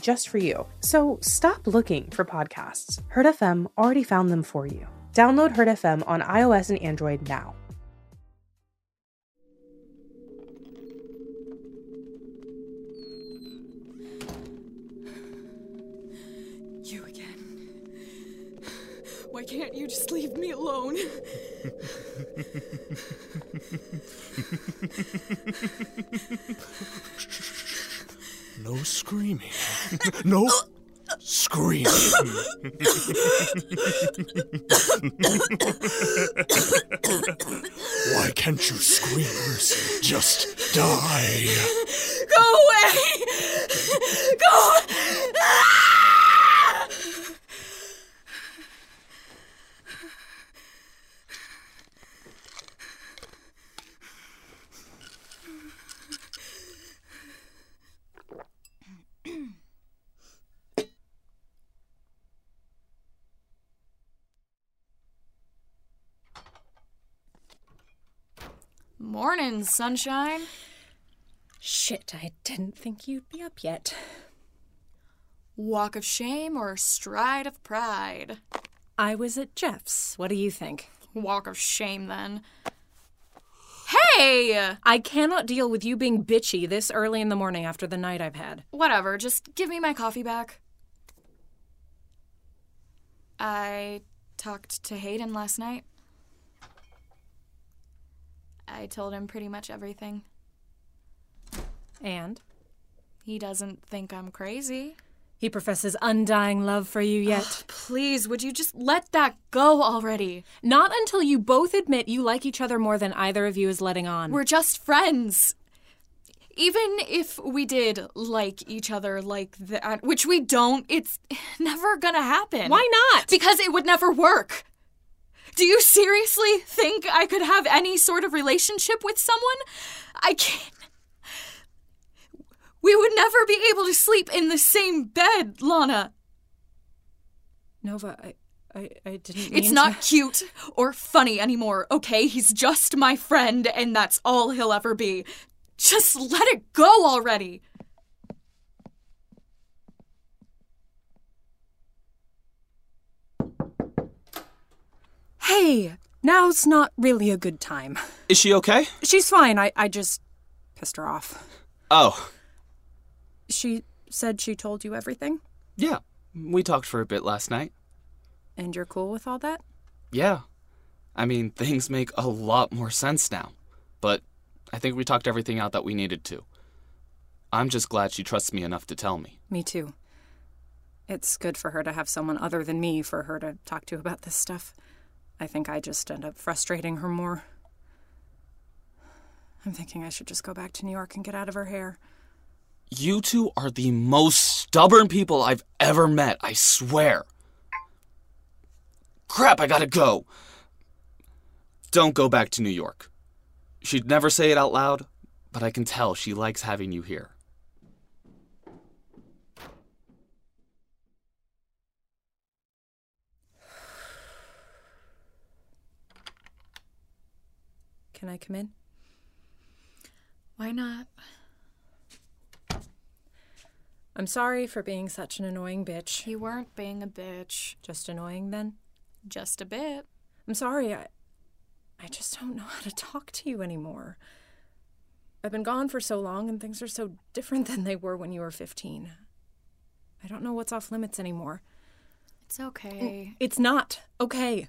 just for you. So stop looking for podcasts. Heard FM already found them for you. Download Heard FM on iOS and Android now. You again. Why can't you just leave me alone? No screaming. No screaming. Why can't you screamers just die? Go away! Go! Ah! Morning, sunshine. Shit, I didn't think you'd be up yet. Walk of shame or stride of pride? I was at Jeff's. What do you think? Walk of shame, then. Hey! I cannot deal with you being bitchy this early in the morning after the night I've had. Whatever, just give me my coffee back. I talked to Hayden last night. I told him pretty much everything. And? He doesn't think I'm crazy. He professes undying love for you yet. Oh, please, would you just let that go already? Not until you both admit you like each other more than either of you is letting on. We're just friends. Even if we did like each other like that, which we don't, it's never gonna happen. Why not? Because it would never work. Do you seriously think I could have any sort of relationship with someone? I can't. We would never be able to sleep in the same bed, Lana. Nova, I, I, I didn't. It's not to- cute or funny anymore, okay? He's just my friend, and that's all he'll ever be. Just let it go already. Hey, now's not really a good time. Is she okay? She's fine. I, I just pissed her off. Oh, She said she told you everything, yeah. We talked for a bit last night. and you're cool with all that. Yeah. I mean, things make a lot more sense now. But I think we talked everything out that we needed to. I'm just glad she trusts me enough to tell me. Me too. It's good for her to have someone other than me for her to talk to about this stuff. I think I just end up frustrating her more. I'm thinking I should just go back to New York and get out of her hair. You two are the most stubborn people I've ever met, I swear. Crap, I gotta go. Don't go back to New York. She'd never say it out loud, but I can tell she likes having you here. Can I come in? Why not? I'm sorry for being such an annoying bitch. You weren't being a bitch. Just annoying then? Just a bit. I'm sorry. I I just don't know how to talk to you anymore. I've been gone for so long and things are so different than they were when you were 15. I don't know what's off limits anymore. It's okay. It's not okay.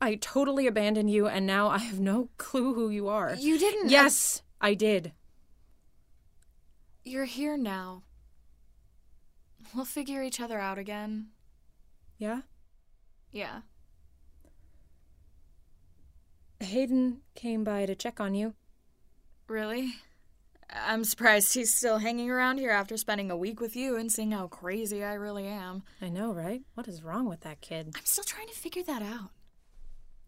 I totally abandoned you and now I have no clue who you are. You didn't. Yes, I did. You're here now. We'll figure each other out again. Yeah? Yeah. Hayden came by to check on you. Really? I'm surprised he's still hanging around here after spending a week with you and seeing how crazy I really am. I know, right? What is wrong with that kid? I'm still trying to figure that out.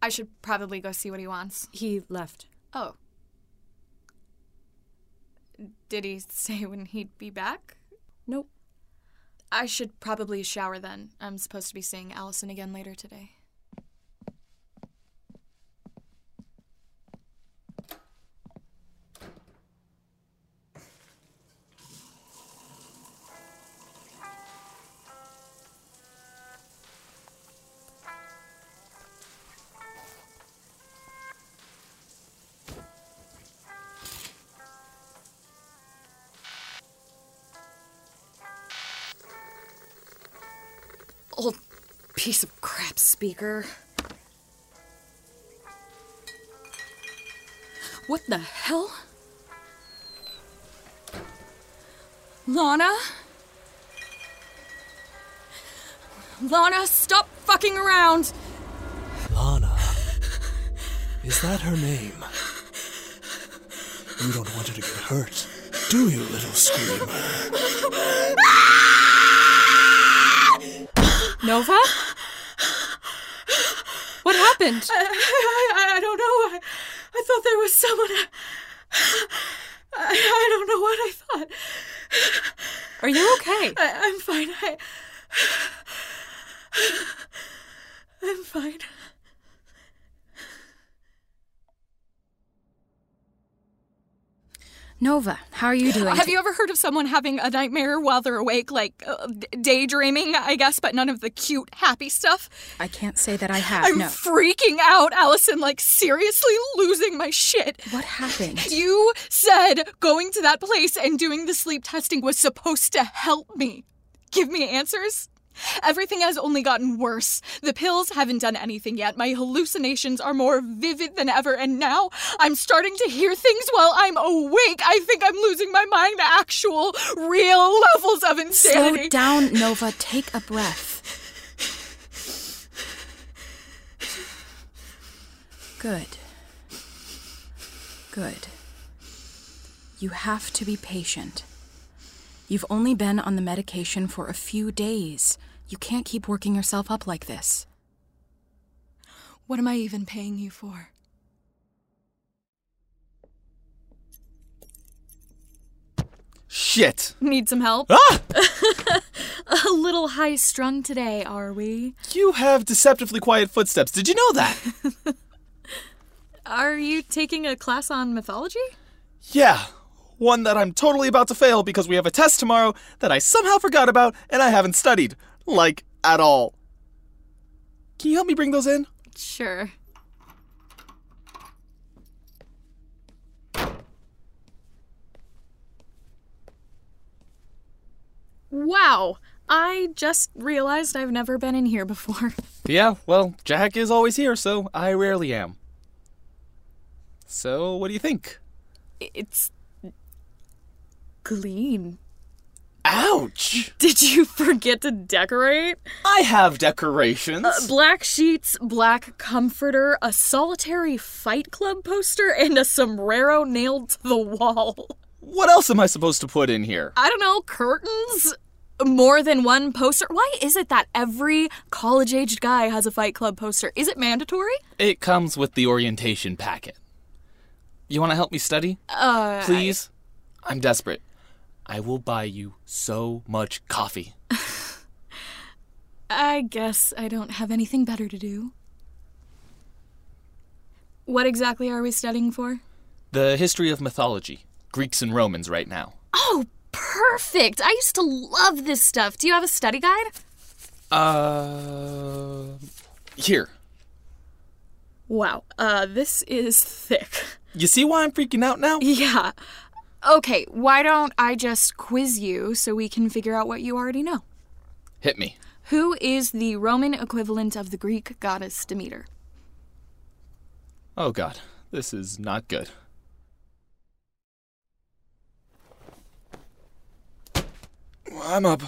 I should probably go see what he wants. He left. Oh. Did he say when he'd be back? Nope. I should probably shower then. I'm supposed to be seeing Allison again later today. Old piece of crap speaker. What the hell? Lana? Lana, stop fucking around! Lana. Is that her name? You don't want her to get hurt, do you, little screamer? Nova? What happened? I, I, I don't know. I, I thought there was someone. I, I don't know what I thought. Are you okay? I, I'm fine. I, I'm fine. Nova, how are you doing? Have you ever heard of someone having a nightmare while they're awake, like uh, daydreaming, I guess, but none of the cute, happy stuff? I can't say that I have. I'm no. freaking out, Allison, like seriously losing my shit. what happened? You said going to that place and doing the sleep testing was supposed to help me. Give me answers? Everything has only gotten worse. The pills haven't done anything yet. My hallucinations are more vivid than ever, and now I'm starting to hear things while I'm awake. I think I'm losing my mind actual, real levels of insanity. Slow down, Nova. Take a breath. Good. Good. You have to be patient. You've only been on the medication for a few days. You can't keep working yourself up like this. What am I even paying you for? Shit! Need some help? Ah! A little high strung today, are we? You have deceptively quiet footsteps. Did you know that? Are you taking a class on mythology? yeah. One that I'm totally about to fail because we have a test tomorrow that I somehow forgot about and I haven't studied. Like, at all. Can you help me bring those in? Sure. Wow, I just realized I've never been in here before. Yeah, well, Jack is always here, so I rarely am. So, what do you think? It's clean. Ouch! Did you forget to decorate? I have decorations. Uh, black sheets, black comforter, a solitary Fight Club poster, and a sombrero nailed to the wall. what else am I supposed to put in here? I don't know, curtains? More than one poster? Why is it that every college aged guy has a Fight Club poster? Is it mandatory? It comes with the orientation packet. You want to help me study? Uh, Please? I'm desperate. I will buy you so much coffee. I guess I don't have anything better to do. What exactly are we studying for? The history of mythology. Greeks and Romans right now. Oh, perfect! I used to love this stuff. Do you have a study guide? Uh. Here. Wow, uh, this is thick. You see why I'm freaking out now? Yeah. Okay, why don't I just quiz you so we can figure out what you already know? Hit me. Who is the Roman equivalent of the Greek goddess Demeter? Oh god, this is not good. I'm up.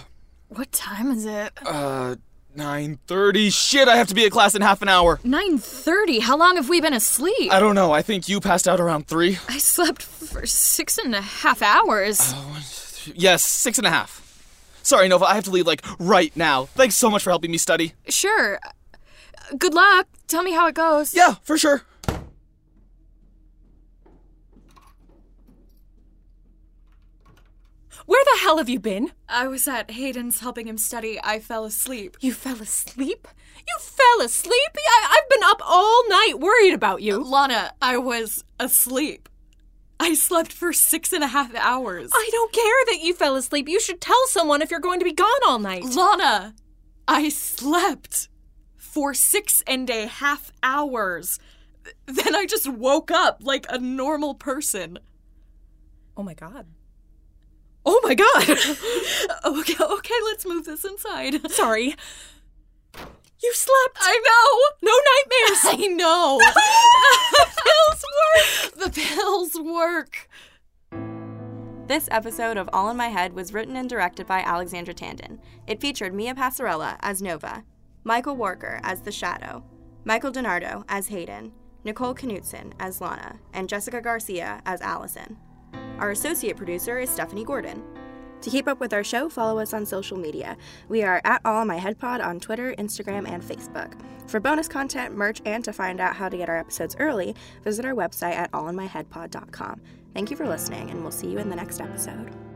What time is it? Uh, 9:30. Shit, I have to be at class in half an hour. 9:30. How long have we been asleep? I don't know. I think you passed out around three. I slept for six and a half hours. Oh, Yes, six and a half. Sorry, Nova. I have to leave like right now. Thanks so much for helping me study. Sure. Good luck. Tell me how it goes. Yeah, for sure. Hell have you been? I was at Hayden's helping him study. I fell asleep. You fell asleep? You fell asleep? I- I've been up all night worried about you. Lana, I was asleep. I slept for six and a half hours. I don't care that you fell asleep. You should tell someone if you're going to be gone all night. Lana, I slept for six and a half hours. Then I just woke up like a normal person. Oh my god. Oh my god. Okay, okay, let's move this inside. Sorry. You slept. I know. No nightmares. I know. the pills work. The pills work. This episode of All in My Head was written and directed by Alexandra Tandon. It featured Mia Passarella as Nova, Michael Walker as The Shadow, Michael DiNardo as Hayden, Nicole Knutson as Lana, and Jessica Garcia as Allison. Our associate producer is Stephanie Gordon. To keep up with our show, follow us on social media. We are at All My Head Pod on Twitter, Instagram, and Facebook. For bonus content, merch, and to find out how to get our episodes early, visit our website at allinmyheadpod.com. Thank you for listening, and we'll see you in the next episode.